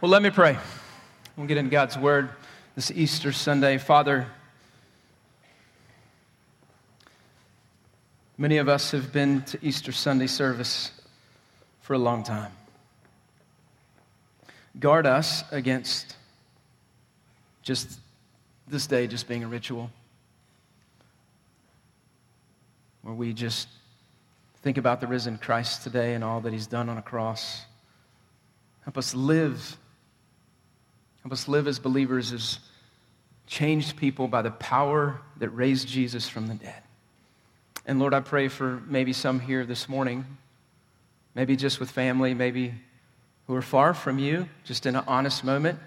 Well, let me pray. We'll get into God's word this Easter Sunday. Father, many of us have been to Easter Sunday service for a long time. Guard us against just this day just being a ritual where we just think about the risen Christ today and all that he's done on a cross. Help us live. Help us live as believers, as changed people by the power that raised Jesus from the dead. And Lord, I pray for maybe some here this morning, maybe just with family, maybe who are far from you, just in an honest moment.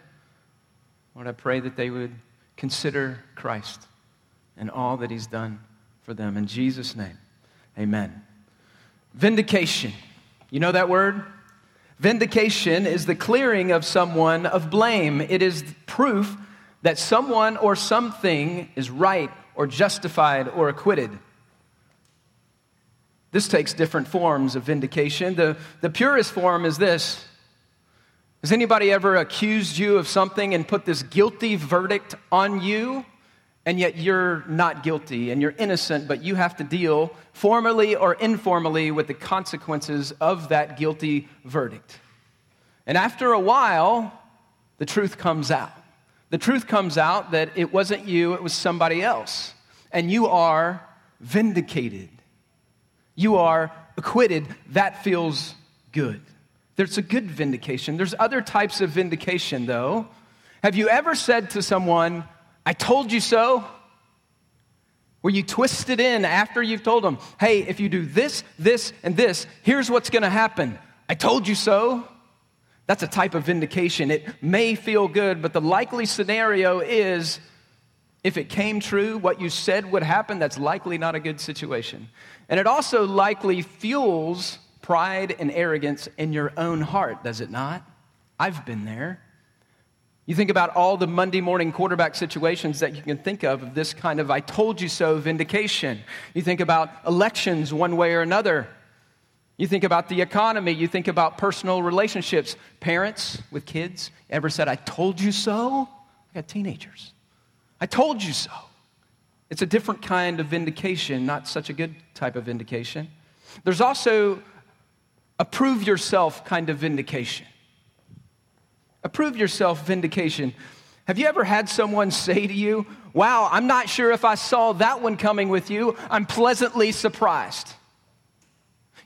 Lord, I pray that they would consider Christ and all that he's done for them. In Jesus' name, amen. Vindication. You know that word? Vindication is the clearing of someone of blame. It is proof that someone or something is right or justified or acquitted. This takes different forms of vindication. The, the purest form is this Has anybody ever accused you of something and put this guilty verdict on you? And yet you're not guilty and you're innocent, but you have to deal formally or informally with the consequences of that guilty verdict. And after a while, the truth comes out. The truth comes out that it wasn't you, it was somebody else. And you are vindicated. You are acquitted. That feels good. There's a good vindication. There's other types of vindication, though. Have you ever said to someone, I told you so. Where you twist it in after you've told them, hey, if you do this, this, and this, here's what's going to happen. I told you so. That's a type of vindication. It may feel good, but the likely scenario is if it came true, what you said would happen, that's likely not a good situation. And it also likely fuels pride and arrogance in your own heart, does it not? I've been there. You think about all the Monday morning quarterback situations that you can think of, of this kind of I told you so vindication. You think about elections one way or another. You think about the economy. You think about personal relationships. Parents with kids ever said, I told you so? I got teenagers. I told you so. It's a different kind of vindication, not such a good type of vindication. There's also a prove yourself kind of vindication. Approve yourself vindication. Have you ever had someone say to you, Wow, I'm not sure if I saw that one coming with you. I'm pleasantly surprised.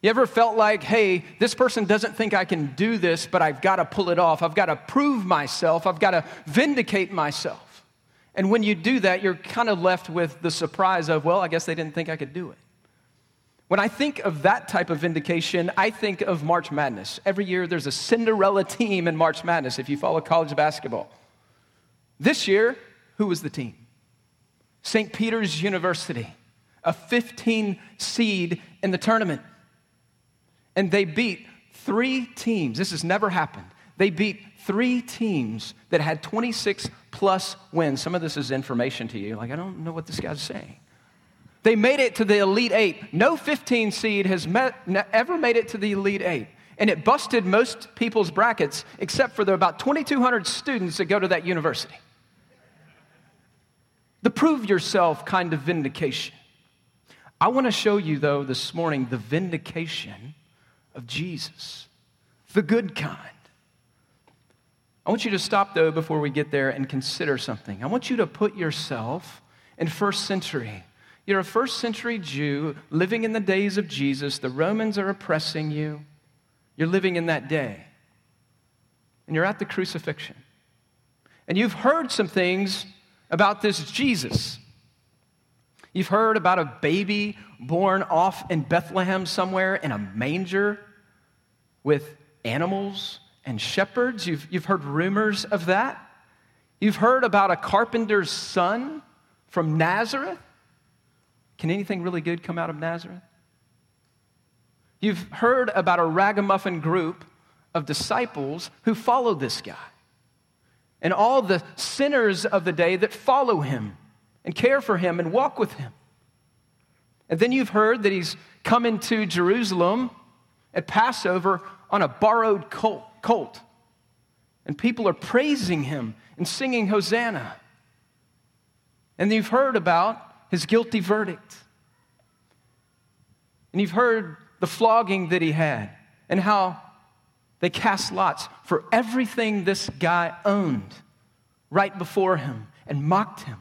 You ever felt like, hey, this person doesn't think I can do this, but I've got to pull it off. I've got to prove myself. I've got to vindicate myself. And when you do that, you're kind of left with the surprise of, well, I guess they didn't think I could do it. When I think of that type of vindication, I think of March Madness. Every year there's a Cinderella team in March Madness if you follow college basketball. This year, who was the team? St. Peter's University, a 15 seed in the tournament. And they beat three teams. This has never happened. They beat three teams that had 26 plus wins. Some of this is information to you. Like, I don't know what this guy's saying. They made it to the Elite Eight. No 15 seed has met, ever made it to the Elite Eight. And it busted most people's brackets, except for the about 2,200 students that go to that university. The prove yourself kind of vindication. I want to show you, though, this morning the vindication of Jesus, the good kind. I want you to stop, though, before we get there and consider something. I want you to put yourself in first century you're a first century Jew living in the days of Jesus. The Romans are oppressing you. You're living in that day. And you're at the crucifixion. And you've heard some things about this Jesus. You've heard about a baby born off in Bethlehem somewhere in a manger with animals and shepherds. You've, you've heard rumors of that. You've heard about a carpenter's son from Nazareth can anything really good come out of Nazareth? You've heard about a ragamuffin group of disciples who follow this guy and all the sinners of the day that follow him and care for him and walk with him. And then you've heard that he's come into Jerusalem at Passover on a borrowed colt. And people are praising him and singing Hosanna. And you've heard about his guilty verdict. And you've heard the flogging that he had and how they cast lots for everything this guy owned right before him and mocked him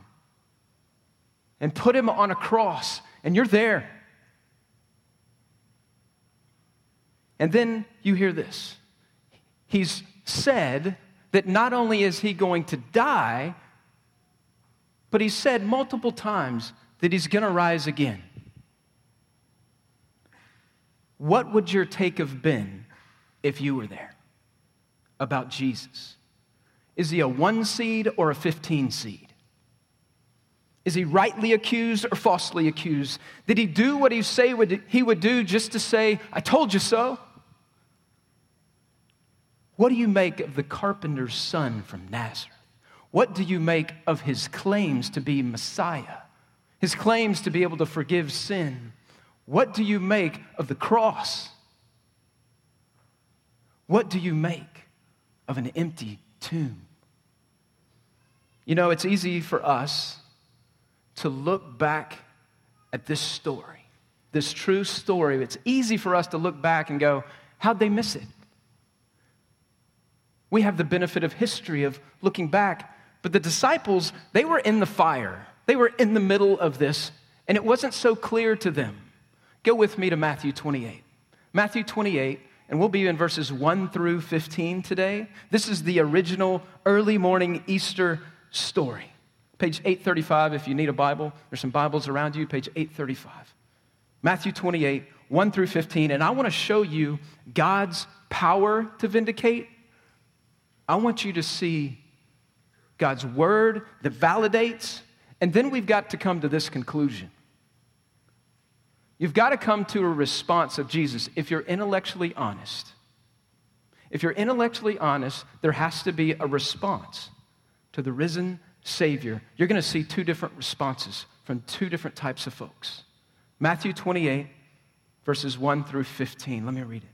and put him on a cross. And you're there. And then you hear this. He's said that not only is he going to die, but he said multiple times that he's going to rise again. What would your take have been if you were there about Jesus? Is he a one seed or a 15 seed? Is he rightly accused or falsely accused? Did he do what he say he would do just to say, I told you so? What do you make of the carpenter's son from Nazareth? What do you make of his claims to be Messiah? His claims to be able to forgive sin? What do you make of the cross? What do you make of an empty tomb? You know, it's easy for us to look back at this story, this true story. It's easy for us to look back and go, how'd they miss it? We have the benefit of history of looking back, but the disciples, they were in the fire. They were in the middle of this, and it wasn't so clear to them. Go with me to Matthew 28. Matthew 28, and we'll be in verses 1 through 15 today. This is the original early morning Easter story. Page 835, if you need a Bible, there's some Bibles around you, page 835. Matthew 28, 1 through 15. And I want to show you God's power to vindicate. I want you to see God's word that validates. And then we've got to come to this conclusion. You've got to come to a response of Jesus if you're intellectually honest. If you're intellectually honest, there has to be a response to the risen Savior, you're going to see two different responses from two different types of folks. Matthew 28, verses 1 through 15. Let me read it.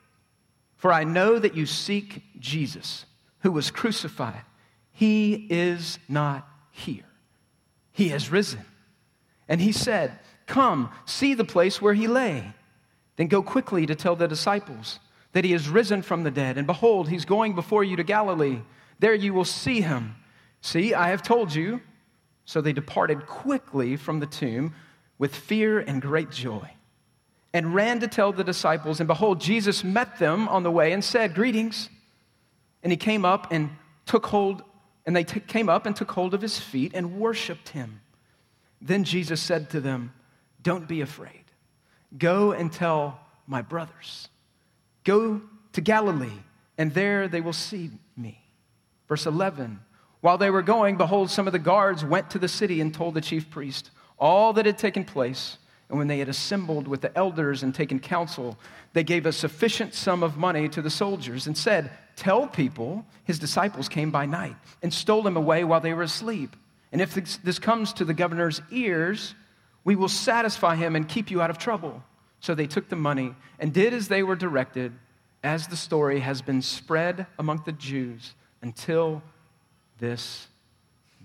for I know that you seek Jesus, who was crucified. He is not here, he has risen. And he said, Come, see the place where he lay. Then go quickly to tell the disciples that he is risen from the dead. And behold, he's going before you to Galilee. There you will see him. See, I have told you. So they departed quickly from the tomb with fear and great joy and ran to tell the disciples. And behold, Jesus met them on the way and said, Greetings. And he came up and took hold, and they t- came up and took hold of his feet and worshiped him. Then Jesus said to them, Don't be afraid. Go and tell my brothers. Go to Galilee, and there they will see me. Verse 11 While they were going, behold, some of the guards went to the city and told the chief priest all that had taken place. And when they had assembled with the elders and taken counsel, they gave a sufficient sum of money to the soldiers and said, Tell people his disciples came by night and stole him away while they were asleep. And if this comes to the governor's ears, we will satisfy him and keep you out of trouble. So they took the money and did as they were directed, as the story has been spread among the Jews until this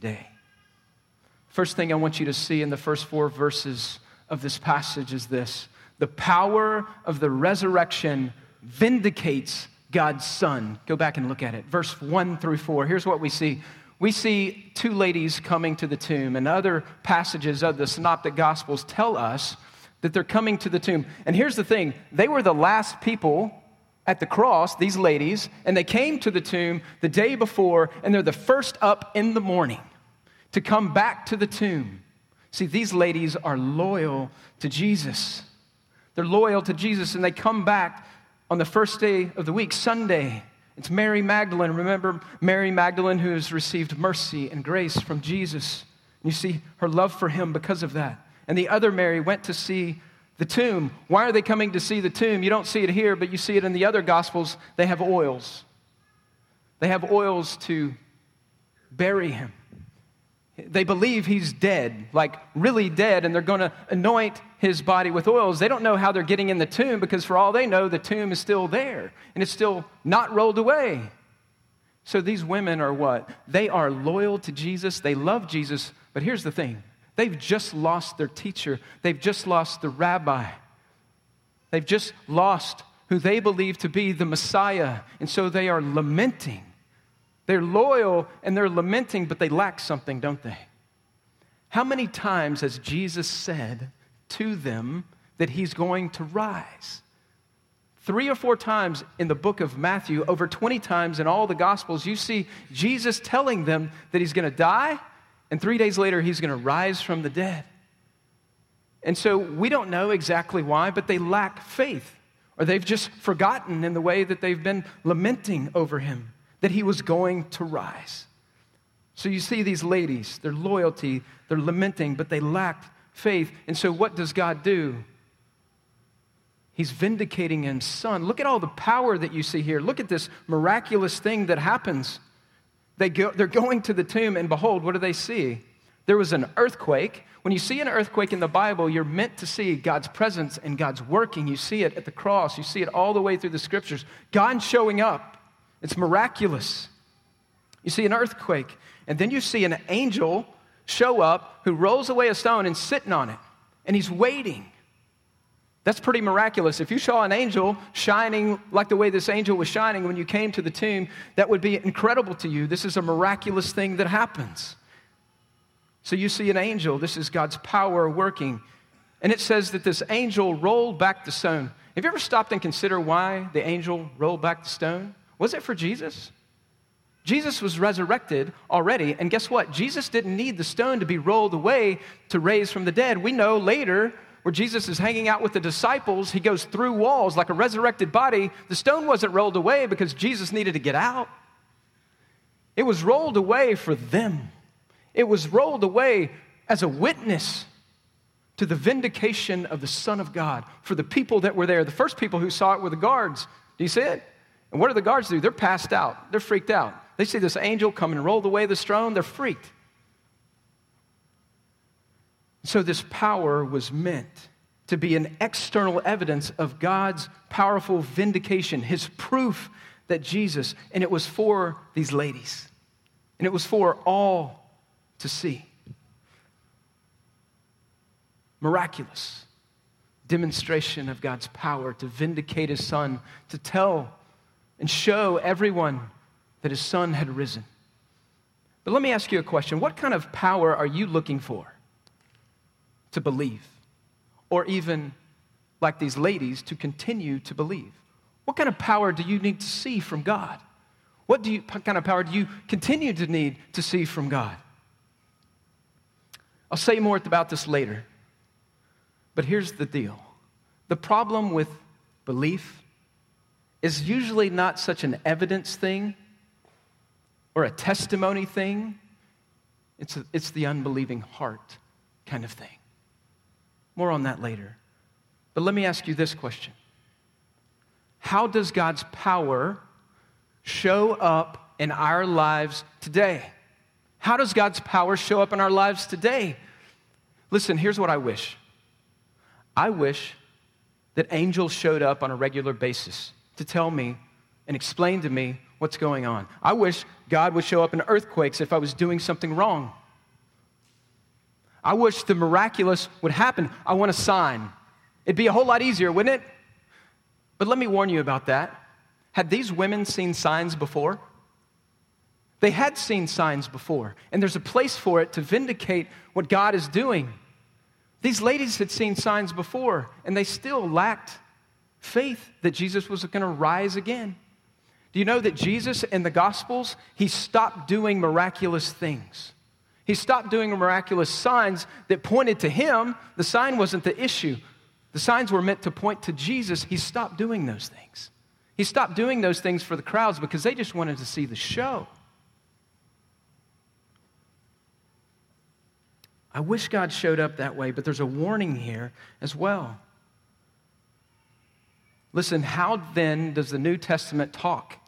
day. First thing I want you to see in the first four verses of this passage is this the power of the resurrection vindicates God's Son. Go back and look at it. Verse 1 through 4. Here's what we see. We see two ladies coming to the tomb, and other passages of the Synoptic Gospels tell us that they're coming to the tomb. And here's the thing they were the last people at the cross, these ladies, and they came to the tomb the day before, and they're the first up in the morning to come back to the tomb. See, these ladies are loyal to Jesus. They're loyal to Jesus, and they come back on the first day of the week, Sunday, It's Mary Magdalene. Remember Mary Magdalene who has received mercy and grace from Jesus. You see her love for him because of that. And the other Mary went to see the tomb. Why are they coming to see the tomb? You don't see it here, but you see it in the other gospels. They have oils. They have oils to bury him. They believe he's dead, like really dead, and they're going to anoint his body with oils. They don't know how they're getting in the tomb because, for all they know, the tomb is still there and it's still not rolled away. So these women are what? They are loyal to Jesus, they love Jesus, but here's the thing they've just lost their teacher, they've just lost the rabbi, they've just lost who they believe to be the Messiah, and so they are lamenting. They're loyal and they're lamenting, but they lack something, don't they? How many times has Jesus said to them that he's going to rise? Three or four times in the book of Matthew, over 20 times in all the Gospels, you see Jesus telling them that he's going to die, and three days later, he's going to rise from the dead. And so we don't know exactly why, but they lack faith, or they've just forgotten in the way that they've been lamenting over him that he was going to rise. So you see these ladies, their loyalty, they're lamenting, but they lacked faith. And so what does God do? He's vindicating his son. Look at all the power that you see here. Look at this miraculous thing that happens. They go, they're going to the tomb, and behold, what do they see? There was an earthquake. When you see an earthquake in the Bible, you're meant to see God's presence and God's working. You see it at the cross, you see it all the way through the scriptures. God showing up. It's miraculous. You see an earthquake, and then you see an angel show up who rolls away a stone and sitting on it, and he's waiting. That's pretty miraculous. If you saw an angel shining like the way this angel was shining when you came to the tomb, that would be incredible to you. This is a miraculous thing that happens. So you see an angel, this is God's power working. And it says that this angel rolled back the stone. Have you ever stopped and consider why the angel rolled back the stone? Was it for Jesus? Jesus was resurrected already, and guess what? Jesus didn't need the stone to be rolled away to raise from the dead. We know later where Jesus is hanging out with the disciples, he goes through walls like a resurrected body. The stone wasn't rolled away because Jesus needed to get out, it was rolled away for them. It was rolled away as a witness to the vindication of the Son of God for the people that were there. The first people who saw it were the guards. Do you see it? And what do the guards do? They're passed out. They're freaked out. They see this angel come and roll away the stone. They're freaked. So, this power was meant to be an external evidence of God's powerful vindication, his proof that Jesus, and it was for these ladies, and it was for all to see. Miraculous demonstration of God's power to vindicate his son, to tell and show everyone that his son had risen. But let me ask you a question What kind of power are you looking for to believe? Or even, like these ladies, to continue to believe? What kind of power do you need to see from God? What do you, kind of power do you continue to need to see from God? I'll say more about this later. But here's the deal the problem with belief is usually not such an evidence thing or a testimony thing. It's, a, it's the unbelieving heart kind of thing. More on that later. But let me ask you this question How does God's power show up in our lives today? How does God's power show up in our lives today? Listen, here's what I wish I wish that angels showed up on a regular basis to tell me and explain to me what's going on. I wish God would show up in earthquakes if I was doing something wrong. I wish the miraculous would happen. I want a sign. It'd be a whole lot easier, wouldn't it? But let me warn you about that. Had these women seen signs before? They had seen signs before, and there's a place for it to vindicate what God is doing. These ladies had seen signs before, and they still lacked faith that Jesus was going to rise again. Do you know that Jesus in the Gospels, he stopped doing miraculous things? He stopped doing miraculous signs that pointed to him. The sign wasn't the issue. The signs were meant to point to Jesus. He stopped doing those things. He stopped doing those things for the crowds because they just wanted to see the show. I wish God showed up that way, but there's a warning here as well. Listen, how then does the New Testament talk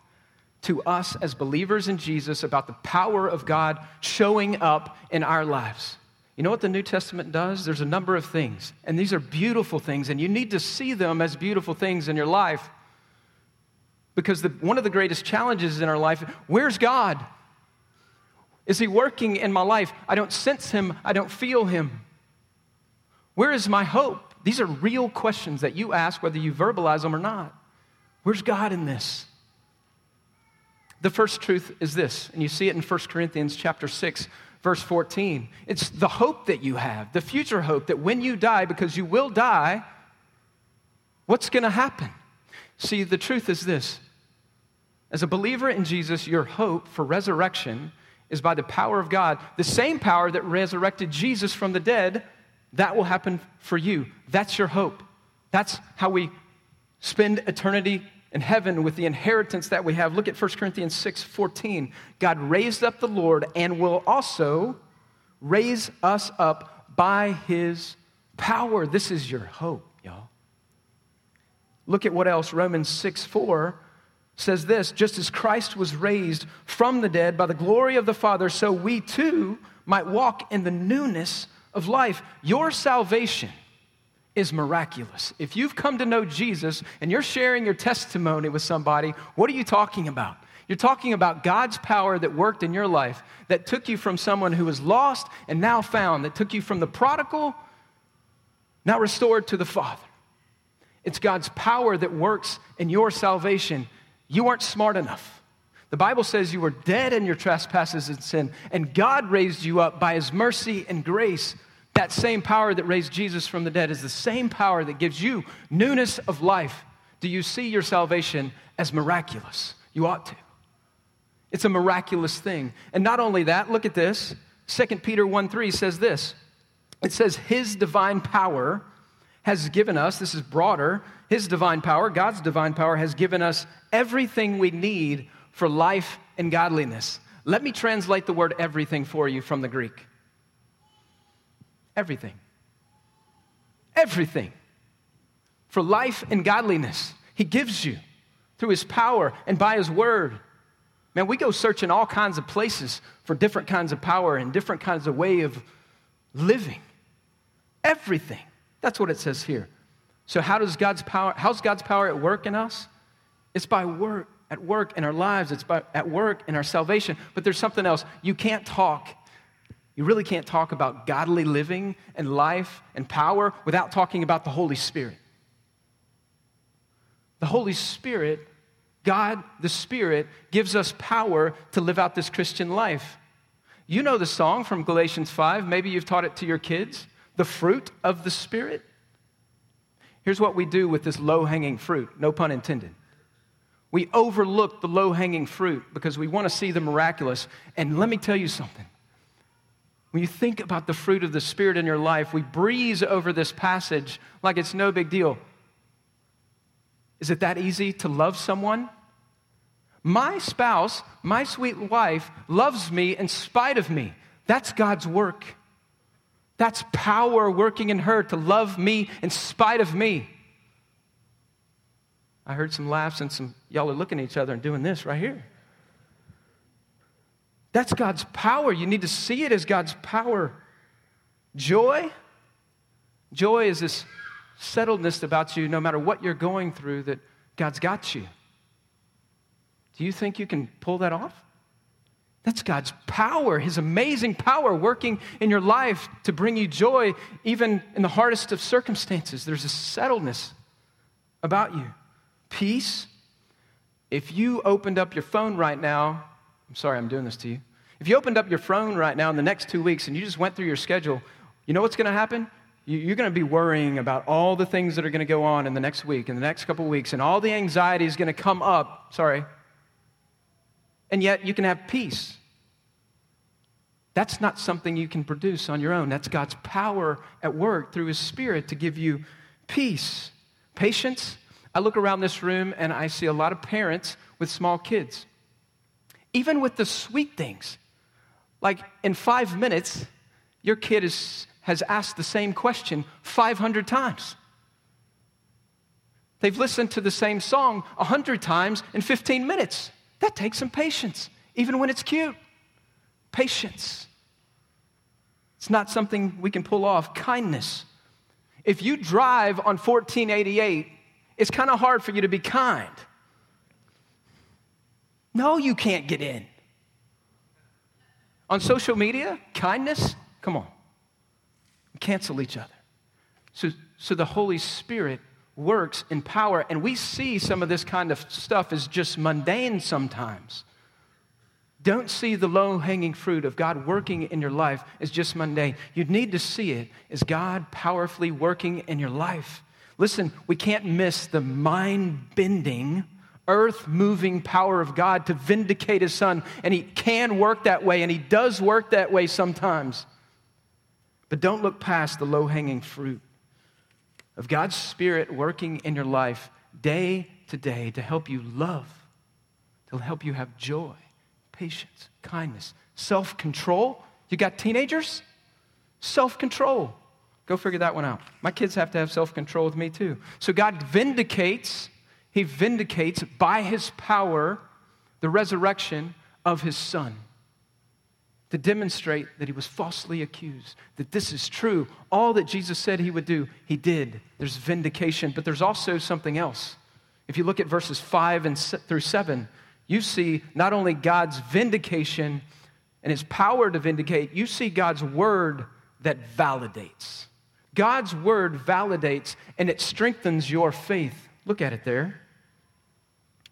to us as believers in Jesus about the power of God showing up in our lives? You know what the New Testament does? There's a number of things, and these are beautiful things, and you need to see them as beautiful things in your life. Because the, one of the greatest challenges in our life where's God? Is He working in my life? I don't sense Him, I don't feel Him. Where is my hope? These are real questions that you ask whether you verbalize them or not. Where's God in this? The first truth is this, and you see it in 1 Corinthians chapter 6, verse 14. It's the hope that you have, the future hope that when you die, because you will die, what's going to happen? See, the truth is this as a believer in Jesus, your hope for resurrection is by the power of God. The same power that resurrected Jesus from the dead, that will happen for you. That's your hope. That's how we spend eternity in heaven with the inheritance that we have. Look at 1 Corinthians 6 14. God raised up the Lord and will also raise us up by his power. This is your hope, y'all. Look at what else Romans 6 4 says this just as Christ was raised from the dead by the glory of the Father, so we too might walk in the newness of life. Your salvation is miraculous. If you've come to know Jesus and you're sharing your testimony with somebody, what are you talking about? You're talking about God's power that worked in your life, that took you from someone who was lost and now found, that took you from the prodigal, now restored to the Father. It's God's power that works in your salvation you aren't smart enough. The Bible says you were dead in your trespasses and sin, and God raised you up by his mercy and grace. That same power that raised Jesus from the dead is the same power that gives you newness of life. Do you see your salvation as miraculous? You ought to. It's a miraculous thing. And not only that, look at this. 2 Peter 1 3 says this it says, His divine power has given us, this is broader, His divine power, God's divine power, has given us everything we need for life and godliness. Let me translate the word everything for you from the Greek. Everything. Everything. For life and godliness, He gives you through His power and by His word. Man, we go searching all kinds of places for different kinds of power and different kinds of way of living. Everything. That's what it says here. So how does God's power, how's God's power at work in us? It's by work, at work in our lives. It's at work in our salvation. But there's something else. You can't talk. You really can't talk about godly living and life and power without talking about the Holy Spirit. The Holy Spirit, God the Spirit, gives us power to live out this Christian life. You know the song from Galatians 5. Maybe you've taught it to your kids the fruit of the Spirit? Here's what we do with this low hanging fruit, no pun intended. We overlook the low hanging fruit because we want to see the miraculous. And let me tell you something. When you think about the fruit of the Spirit in your life, we breeze over this passage like it's no big deal. Is it that easy to love someone? My spouse, my sweet wife, loves me in spite of me. That's God's work. That's power working in her to love me in spite of me. I heard some laughs and some y'all are looking at each other and doing this right here. That's God's power. You need to see it as God's power. Joy, joy is this settledness about you no matter what you're going through that God's got you. Do you think you can pull that off? That's God's power, His amazing power working in your life to bring you joy, even in the hardest of circumstances. There's a settledness about you. Peace. If you opened up your phone right now, I'm sorry I'm doing this to you. If you opened up your phone right now in the next two weeks and you just went through your schedule, you know what's going to happen? You're going to be worrying about all the things that are going to go on in the next week, in the next couple weeks, and all the anxiety is going to come up. Sorry, and yet you can have peace. That's not something you can produce on your own. That's God's power at work through His Spirit to give you peace, patience. I look around this room and I see a lot of parents with small kids. Even with the sweet things, like in five minutes, your kid is, has asked the same question 500 times. They've listened to the same song 100 times in 15 minutes. That takes some patience, even when it's cute. Patience. It's not something we can pull off. Kindness. If you drive on 1488, it's kind of hard for you to be kind. No, you can't get in. On social media, kindness, come on. Cancel each other. So, so the Holy Spirit works in power, and we see some of this kind of stuff as just mundane sometimes. Don't see the low hanging fruit of God working in your life as just mundane. You need to see it as God powerfully working in your life. Listen, we can't miss the mind bending, earth moving power of God to vindicate His Son. And He can work that way, and He does work that way sometimes. But don't look past the low hanging fruit of God's Spirit working in your life day to day to help you love, to help you have joy patience, kindness, self control. You got teenagers? Self control. Go figure that one out. My kids have to have self control with me too. So God vindicates, He vindicates by His power the resurrection of His Son to demonstrate that He was falsely accused, that this is true. All that Jesus said He would do, He did. There's vindication, but there's also something else. If you look at verses 5 and through 7, you see not only God's vindication and his power to vindicate, you see God's word that validates. God's word validates and it strengthens your faith. Look at it there.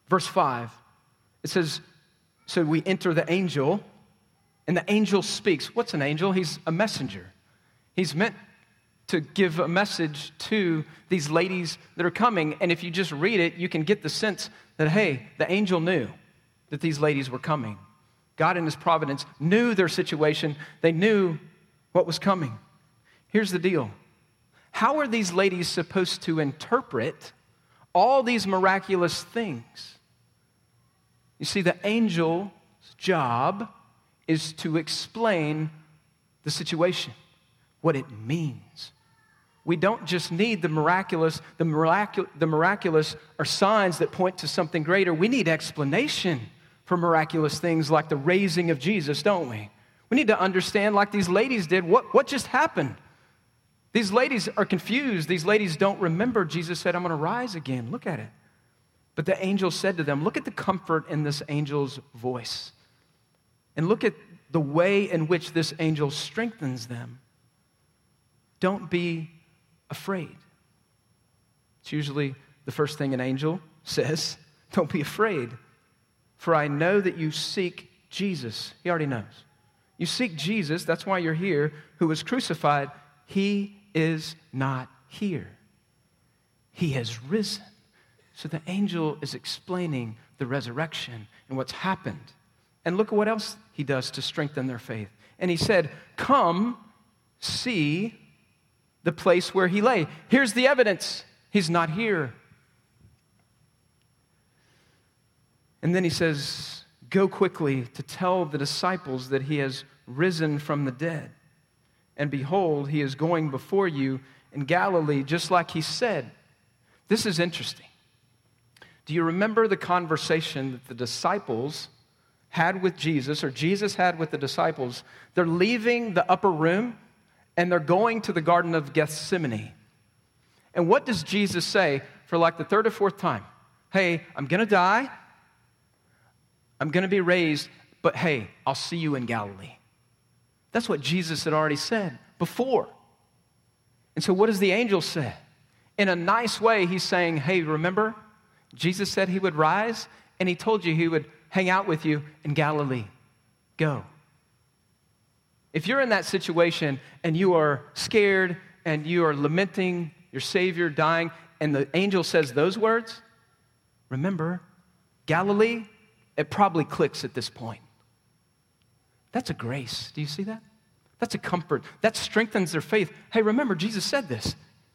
Verse 5. It says, So we enter the angel, and the angel speaks. What's an angel? He's a messenger. He's meant to give a message to these ladies that are coming. And if you just read it, you can get the sense that, hey, the angel knew that these ladies were coming. God, in His providence, knew their situation, they knew what was coming. Here's the deal How are these ladies supposed to interpret all these miraculous things? You see, the angel's job is to explain the situation, what it means. We don't just need the miraculous. The, miraculous. the miraculous are signs that point to something greater. We need explanation for miraculous things like the raising of Jesus, don't we? We need to understand, like these ladies did, what, what just happened. These ladies are confused. These ladies don't remember Jesus said, I'm going to rise again. Look at it. But the angel said to them, Look at the comfort in this angel's voice. And look at the way in which this angel strengthens them. Don't be afraid. It's usually the first thing an angel says. Don't be afraid. For I know that you seek Jesus. He already knows. You seek Jesus, that's why you're here, who was crucified. He is not here. He has risen. So the angel is explaining the resurrection and what's happened. And look at what else he does to strengthen their faith. And he said, Come see the place where he lay. Here's the evidence he's not here. And then he says, Go quickly to tell the disciples that he has risen from the dead. And behold, he is going before you in Galilee, just like he said. This is interesting. Do you remember the conversation that the disciples had with Jesus, or Jesus had with the disciples? They're leaving the upper room and they're going to the Garden of Gethsemane. And what does Jesus say for like the third or fourth time? Hey, I'm going to die. I'm going to be raised, but hey, I'll see you in Galilee. That's what Jesus had already said before. And so, what does the angel say? In a nice way, he's saying, Hey, remember, Jesus said he would rise, and he told you he would hang out with you in Galilee. Go. If you're in that situation and you are scared and you are lamenting your Savior dying, and the angel says those words, remember, Galilee, it probably clicks at this point. That's a grace. Do you see that? That's a comfort. That strengthens their faith. Hey, remember, Jesus said this.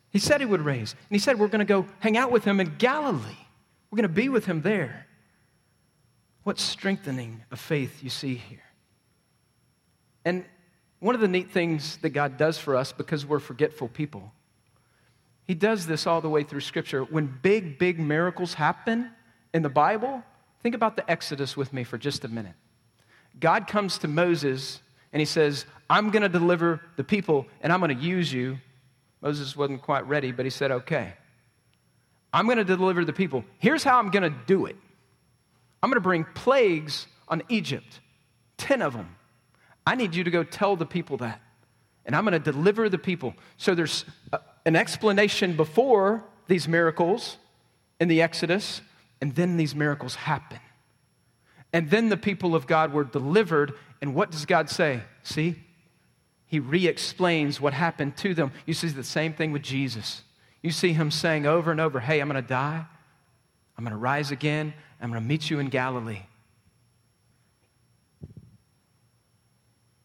He said he would raise. And he said, We're going to go hang out with him in Galilee. We're going to be with him there. What strengthening of faith you see here. And one of the neat things that God does for us because we're forgetful people, He does this all the way through Scripture. When big, big miracles happen in the Bible, think about the Exodus with me for just a minute. God comes to Moses and He says, I'm going to deliver the people and I'm going to use you. Moses wasn't quite ready, but he said, Okay. I'm going to deliver the people. Here's how I'm going to do it I'm going to bring plagues on Egypt, 10 of them. I need you to go tell the people that. And I'm going to deliver the people. So there's a, an explanation before these miracles in the Exodus, and then these miracles happen. And then the people of God were delivered. And what does God say? See? He re explains what happened to them. You see the same thing with Jesus. You see him saying over and over, Hey, I'm going to die. I'm going to rise again. I'm going to meet you in Galilee.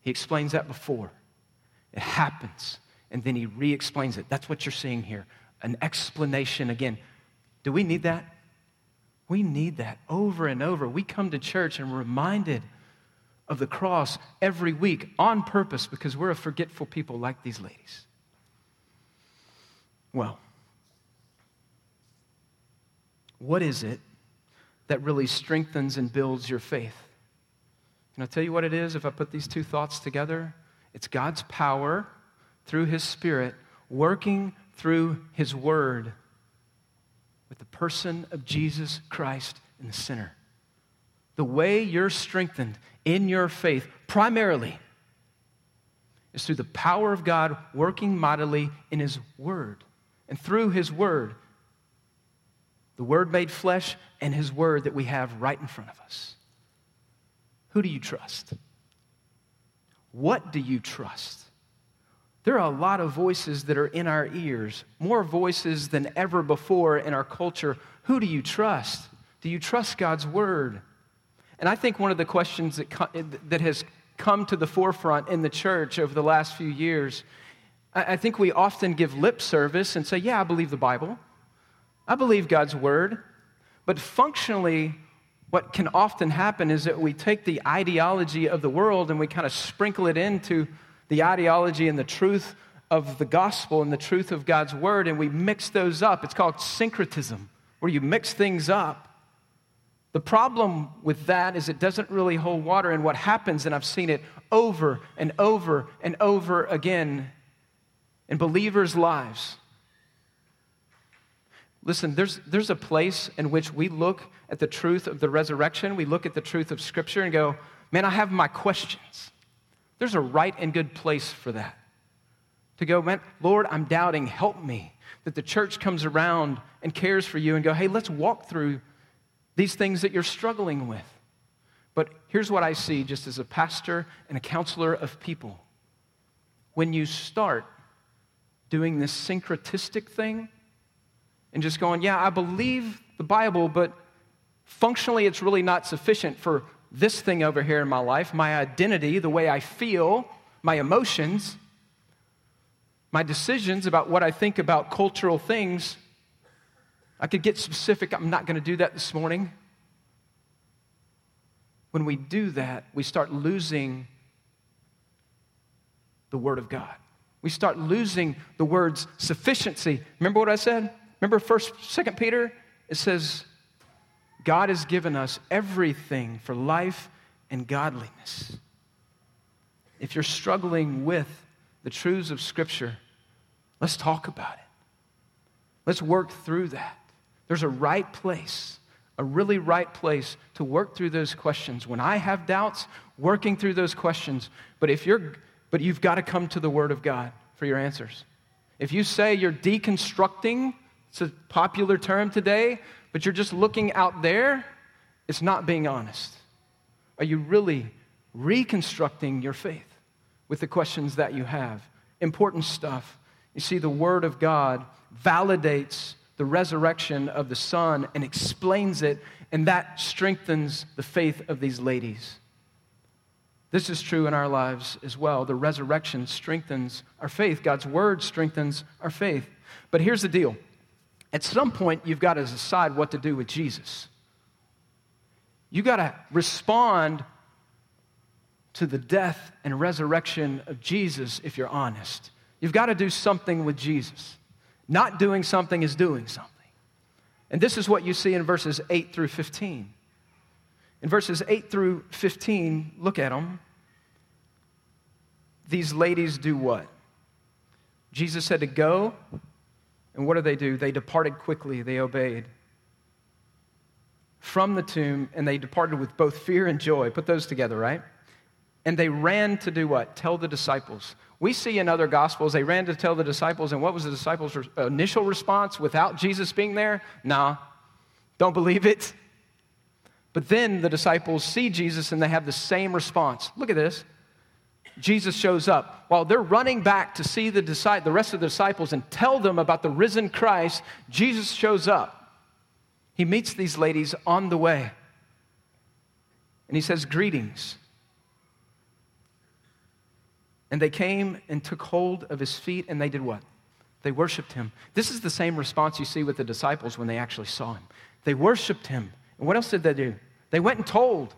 He explains that before. It happens, and then he re explains it. That's what you're seeing here an explanation again. Do we need that? We need that over and over. We come to church and we're reminded of the cross every week on purpose because we're a forgetful people like these ladies. Well, what is it that really strengthens and builds your faith? Can I tell you what it is if I put these two thoughts together? It's God's power through His Spirit working through His Word with the person of Jesus Christ in the center. The way you're strengthened in your faith, primarily, is through the power of God working mightily in His Word. And through His Word, the Word made flesh and His Word that we have right in front of us. Who do you trust? What do you trust? There are a lot of voices that are in our ears, more voices than ever before in our culture. Who do you trust? Do you trust God's Word? And I think one of the questions that, that has come to the forefront in the church over the last few years, I think we often give lip service and say, Yeah, I believe the Bible. I believe God's word. But functionally, what can often happen is that we take the ideology of the world and we kind of sprinkle it into the ideology and the truth of the gospel and the truth of God's word, and we mix those up. It's called syncretism, where you mix things up. The problem with that is it doesn't really hold water, and what happens, and I've seen it over and over and over again in believers' lives, Listen, there's, there's a place in which we look at the truth of the resurrection, we look at the truth of Scripture and go, man, I have my questions. There's a right and good place for that. To go, man, Lord, I'm doubting, help me. That the church comes around and cares for you and go, hey, let's walk through these things that you're struggling with. But here's what I see just as a pastor and a counselor of people. When you start doing this syncretistic thing, and just going, yeah, I believe the Bible, but functionally it's really not sufficient for this thing over here in my life my identity, the way I feel, my emotions, my decisions about what I think about cultural things. I could get specific. I'm not going to do that this morning. When we do that, we start losing the Word of God. We start losing the word's sufficiency. Remember what I said? Remember first, second Peter? It says, God has given us everything for life and godliness. If you're struggling with the truths of Scripture, let's talk about it. Let's work through that. There's a right place, a really right place to work through those questions. When I have doubts, working through those questions. But if you're but you've got to come to the Word of God for your answers. If you say you're deconstructing it's a popular term today, but you're just looking out there. It's not being honest. Are you really reconstructing your faith with the questions that you have? Important stuff. You see, the Word of God validates the resurrection of the Son and explains it, and that strengthens the faith of these ladies. This is true in our lives as well. The resurrection strengthens our faith. God's word strengthens our faith. But here's the deal at some point, you've got to decide what to do with Jesus. You've got to respond to the death and resurrection of Jesus if you're honest. You've got to do something with Jesus. Not doing something is doing something. And this is what you see in verses 8 through 15. In verses 8 through 15, look at them. These ladies do what? Jesus said to go, and what do they do? They departed quickly, they obeyed from the tomb, and they departed with both fear and joy. Put those together, right? And they ran to do what? Tell the disciples. We see in other gospels, they ran to tell the disciples, and what was the disciples' initial response without Jesus being there? Nah, don't believe it. But then the disciples see Jesus and they have the same response. Look at this. Jesus shows up. While they're running back to see the, the rest of the disciples and tell them about the risen Christ, Jesus shows up. He meets these ladies on the way. And he says, Greetings. And they came and took hold of his feet, and they did what? They worshiped him. This is the same response you see with the disciples when they actually saw him. They worshiped him. And what else did they do? They went and told.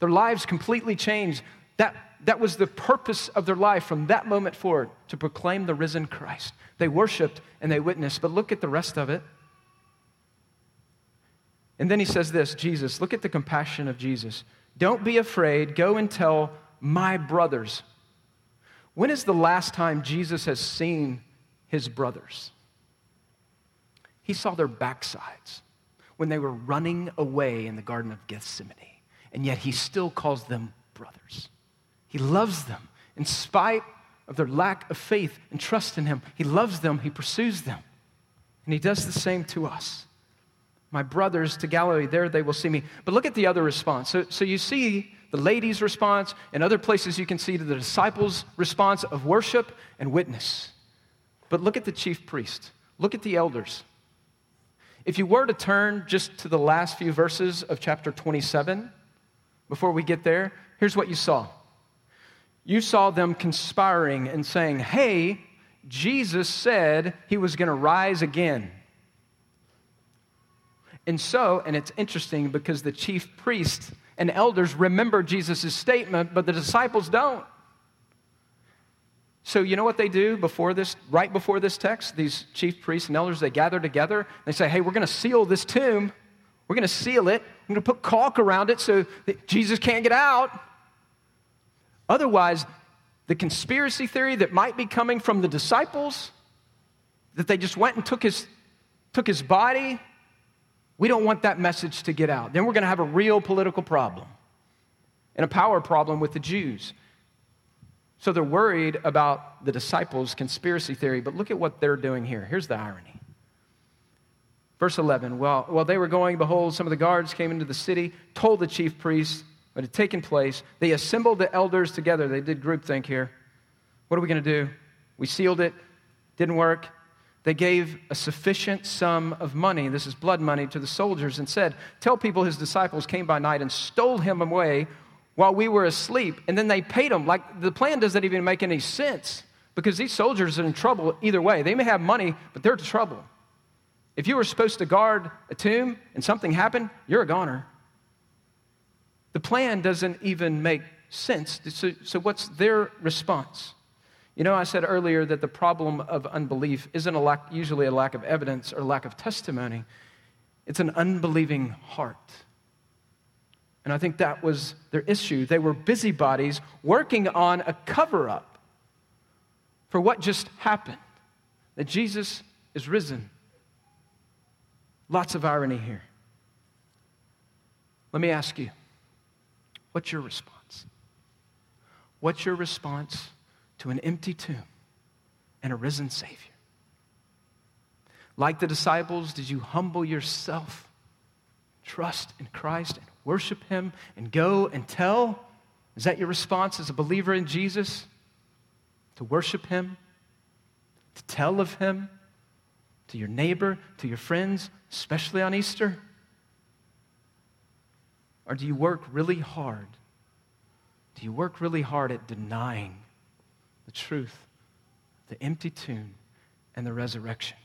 Their lives completely changed. That, that was the purpose of their life from that moment forward to proclaim the risen Christ. They worshiped and they witnessed. But look at the rest of it. And then he says this Jesus, look at the compassion of Jesus. Don't be afraid. Go and tell my brothers when is the last time Jesus has seen his brothers? He saw their backsides when they were running away in the Garden of Gethsemane, and yet he still calls them brothers. He loves them in spite of their lack of faith and trust in him. He loves them, he pursues them, and he does the same to us. My brothers to Galilee, there they will see me. But look at the other response. So, so you see the ladies' response, and other places you can see the disciples' response of worship and witness. But look at the chief priest, look at the elders. If you were to turn just to the last few verses of chapter 27, before we get there, here's what you saw. You saw them conspiring and saying, Hey, Jesus said he was going to rise again. And so, and it's interesting because the chief priest and elders remember Jesus' statement, but the disciples don't. So, you know what they do before this, right before this text? These chief priests and elders, they gather together. They say, hey, we're going to seal this tomb. We're going to seal it. We're going to put caulk around it so that Jesus can't get out. Otherwise, the conspiracy theory that might be coming from the disciples, that they just went and took his, took his body, we don't want that message to get out. Then we're going to have a real political problem and a power problem with the Jews. So they're worried about the disciples' conspiracy theory, but look at what they're doing here. Here's the irony. Verse 11 While, while they were going, behold, some of the guards came into the city, told the chief priests what had taken place. They assembled the elders together. They did groupthink here. What are we going to do? We sealed it, didn't work. They gave a sufficient sum of money, this is blood money, to the soldiers and said, Tell people his disciples came by night and stole him away while we were asleep. And then they paid him. Like the plan doesn't even make any sense because these soldiers are in trouble either way. They may have money, but they're in trouble. If you were supposed to guard a tomb and something happened, you're a goner. The plan doesn't even make sense. So, so what's their response? You know, I said earlier that the problem of unbelief isn't a lack, usually a lack of evidence or lack of testimony, it's an unbelieving heart. And I think that was their issue. They were busybodies working on a cover up for what just happened that Jesus is risen. Lots of irony here. Let me ask you what's your response? What's your response to an empty tomb and a risen Savior. Like the disciples, did you humble yourself, trust in Christ, and worship Him, and go and tell? Is that your response as a believer in Jesus? To worship Him, to tell of Him to your neighbor, to your friends, especially on Easter? Or do you work really hard? Do you work really hard at denying the truth, the empty tomb, and the resurrection.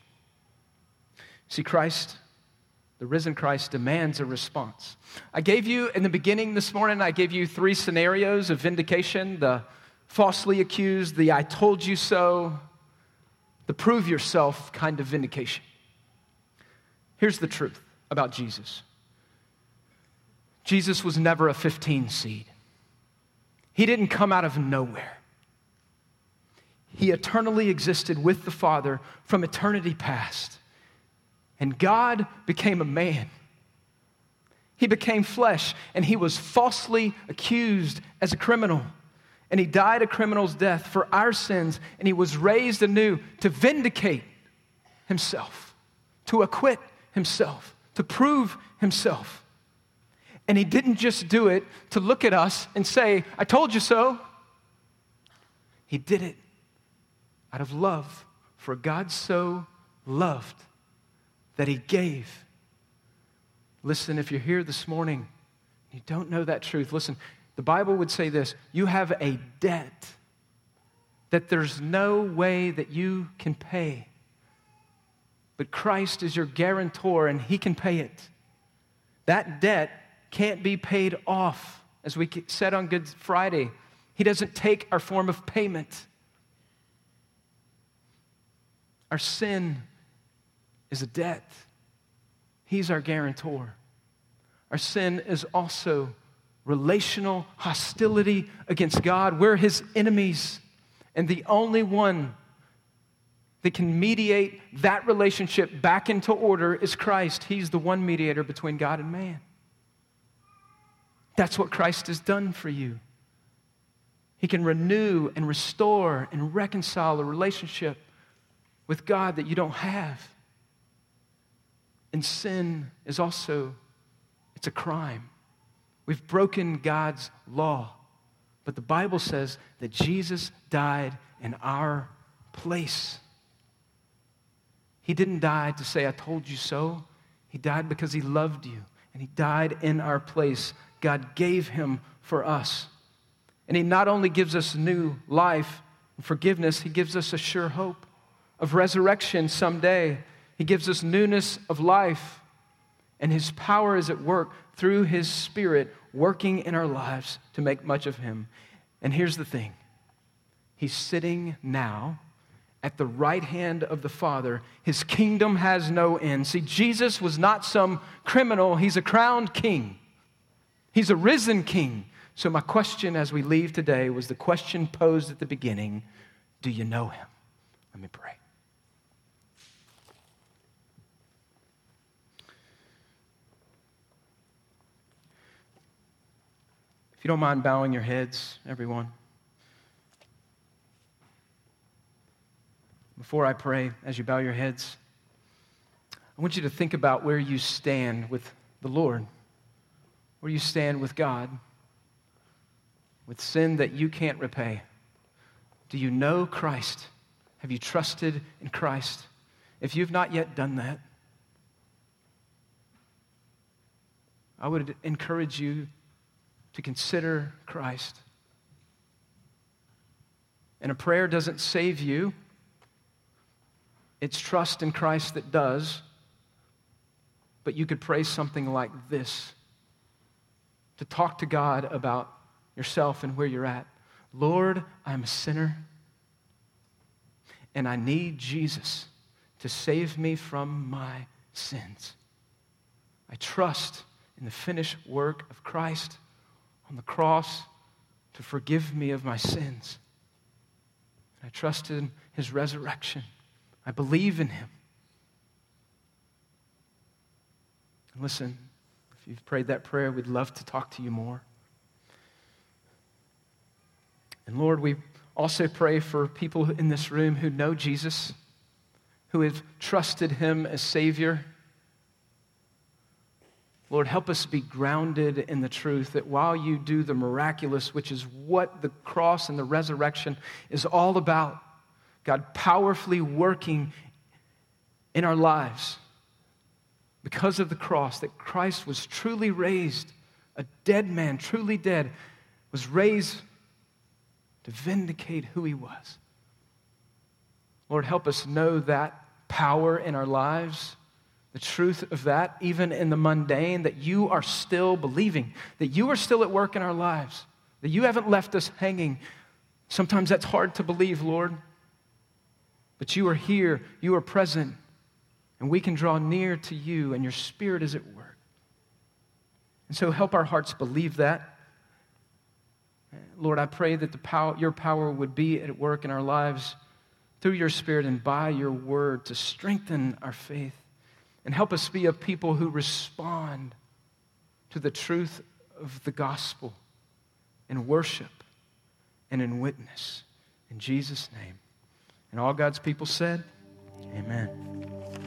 See, Christ, the risen Christ, demands a response. I gave you, in the beginning this morning, I gave you three scenarios of vindication the falsely accused, the I told you so, the prove yourself kind of vindication. Here's the truth about Jesus Jesus was never a 15 seed, he didn't come out of nowhere. He eternally existed with the Father from eternity past. And God became a man. He became flesh, and he was falsely accused as a criminal. And he died a criminal's death for our sins, and he was raised anew to vindicate himself, to acquit himself, to prove himself. And he didn't just do it to look at us and say, I told you so. He did it out of love, for God so loved that he gave. Listen, if you're here this morning, you don't know that truth, listen, the Bible would say this you have a debt that there's no way that you can pay. But Christ is your guarantor and he can pay it. That debt can't be paid off. As we said on Good Friday, he doesn't take our form of payment. Our sin is a debt. He's our guarantor. Our sin is also relational hostility against God. We're his enemies. And the only one that can mediate that relationship back into order is Christ. He's the one mediator between God and man. That's what Christ has done for you. He can renew and restore and reconcile a relationship with God that you don't have. And sin is also it's a crime. We've broken God's law. But the Bible says that Jesus died in our place. He didn't die to say, I told you so. He died because he loved you, and he died in our place. God gave him for us. And he not only gives us new life and forgiveness, he gives us a sure hope of resurrection someday. He gives us newness of life, and His power is at work through His Spirit working in our lives to make much of Him. And here's the thing He's sitting now at the right hand of the Father. His kingdom has no end. See, Jesus was not some criminal, He's a crowned king, He's a risen king. So, my question as we leave today was the question posed at the beginning Do you know Him? Let me pray. If you don't mind bowing your heads, everyone. Before I pray, as you bow your heads, I want you to think about where you stand with the Lord, where you stand with God, with sin that you can't repay. Do you know Christ? Have you trusted in Christ? If you've not yet done that, I would encourage you to consider Christ. And a prayer doesn't save you, it's trust in Christ that does. But you could pray something like this to talk to God about yourself and where you're at. Lord, I'm a sinner, and I need Jesus to save me from my sins. I trust in the finished work of Christ on the cross to forgive me of my sins. I trust in his resurrection. I believe in him. Listen, you've prayed that prayer, we'd love to talk to you more. And Lord, we also pray for people in this room who know Jesus, who have trusted him as Savior Lord, help us be grounded in the truth that while you do the miraculous, which is what the cross and the resurrection is all about, God powerfully working in our lives because of the cross, that Christ was truly raised, a dead man, truly dead, was raised to vindicate who he was. Lord, help us know that power in our lives the truth of that, even in the mundane, that you are still believing, that you are still at work in our lives, that you haven't left us hanging. Sometimes that's hard to believe, Lord. But you are here, you are present, and we can draw near to you, and your Spirit is at work. And so help our hearts believe that. Lord, I pray that the power, your power would be at work in our lives through your Spirit and by your word to strengthen our faith and help us be a people who respond to the truth of the gospel in worship and in witness. In Jesus' name. And all God's people said, Amen.